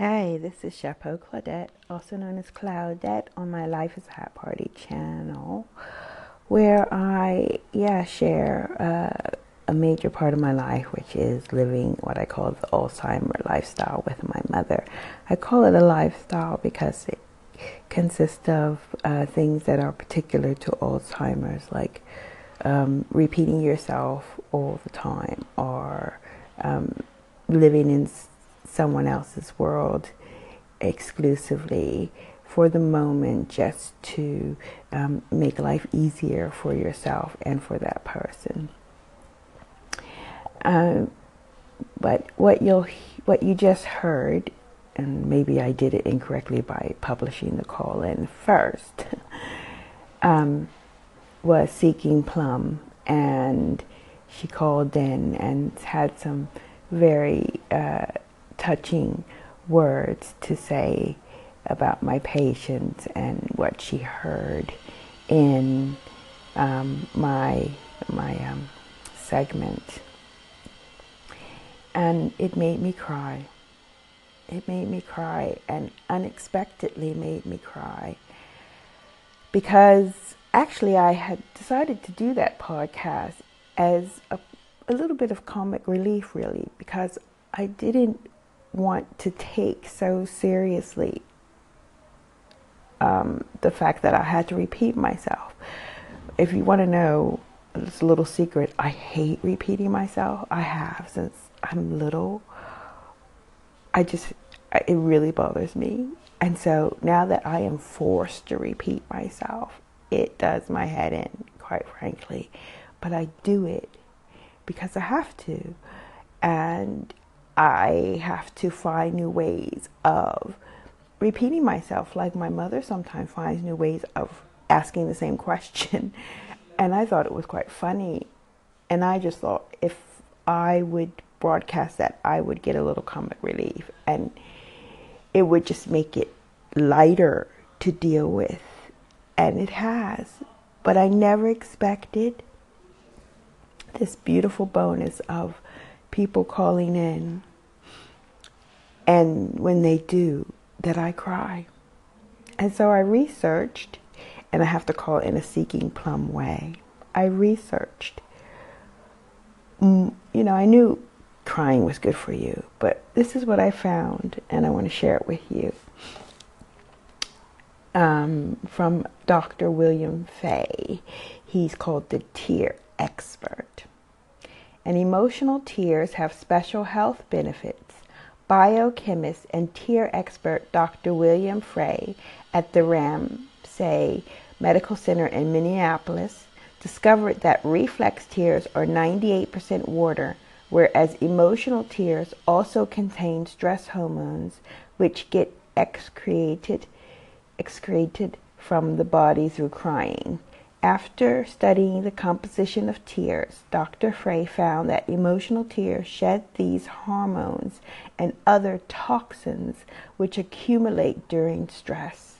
Hey, this is Chapeau Claudette, also known as Claudette, on my Life is a Hat Party channel, where I, yeah, share uh, a major part of my life, which is living what I call the Alzheimer lifestyle with my mother. I call it a lifestyle because it consists of uh, things that are particular to Alzheimer's, like um, repeating yourself all the time or um, living in someone else's world exclusively for the moment just to um, make life easier for yourself and for that person. Uh, but what you'll what you just heard, and maybe I did it incorrectly by publishing the call in first, um, was seeking Plum, and she called in and had some very uh, touching words to say about my patience and what she heard in um, my my um, segment, and it made me cry. It made me cry, and unexpectedly made me cry because actually I had decided to do that podcast as a, a little bit of comic relief, really, because I didn't want to take so seriously um, the fact that I had to repeat myself. If you want to know, a little secret. I hate repeating myself. I have since I'm little. I just, it really bothers me. And so now that I am forced to repeat myself, it does my head in, quite frankly. But I do it because I have to. And I have to find new ways of repeating myself, like my mother sometimes finds new ways of asking the same question. And I thought it was quite funny. And I just thought if I would broadcast that, I would get a little comic relief. And it would just make it lighter to deal with. And it has. But I never expected this beautiful bonus of people calling in and when they do, that I cry. And so I researched, and I have to call in a seeking plum way. I researched. Mm, you know, I knew crying was good for you, but this is what I found, and I want to share it with you. Um, from Dr. William Frey. He's called the tear expert. And emotional tears have special health benefits biochemist and tear expert Dr. William Frey at the Ramsey Medical Center in Minneapolis discovered that reflex tears are 98% water, whereas emotional tears also contain stress hormones which get excreted, excreted from the body through crying. After studying the composition of tears, Dr. Frey found that emotional tears shed these hormones and other toxins which accumulate during stress.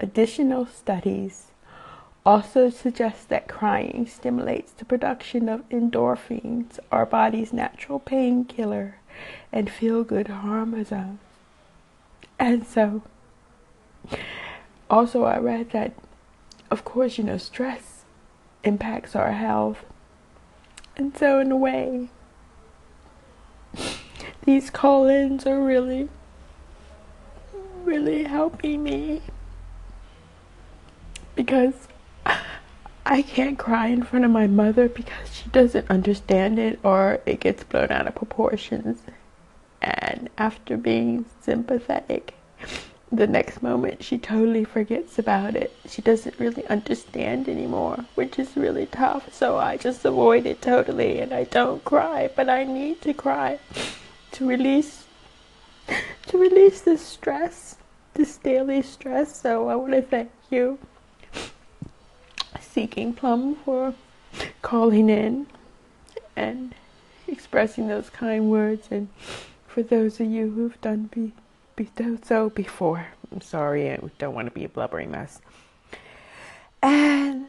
Additional studies also suggest that crying stimulates the production of endorphins, our body's natural painkiller, and feel good hormones. And so, also, I read that of course, you know, stress impacts our health. And so, in a way, these call ins are really, really helping me because I can't cry in front of my mother because she doesn't understand it or it gets blown out of proportions. And after being sympathetic, the next moment she totally forgets about it. She doesn't really understand anymore, which is really tough. So I just avoid it totally and I don't cry, but I need to cry to release to release this stress, this daily stress. So I want to thank you Seeking Plum for calling in and expressing those kind words and for those of you who've done be be done so before. I'm sorry, I don't want to be a blubbering mess. And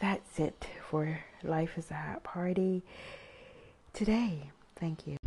that's it for Life is a Hat Party today. Thank you.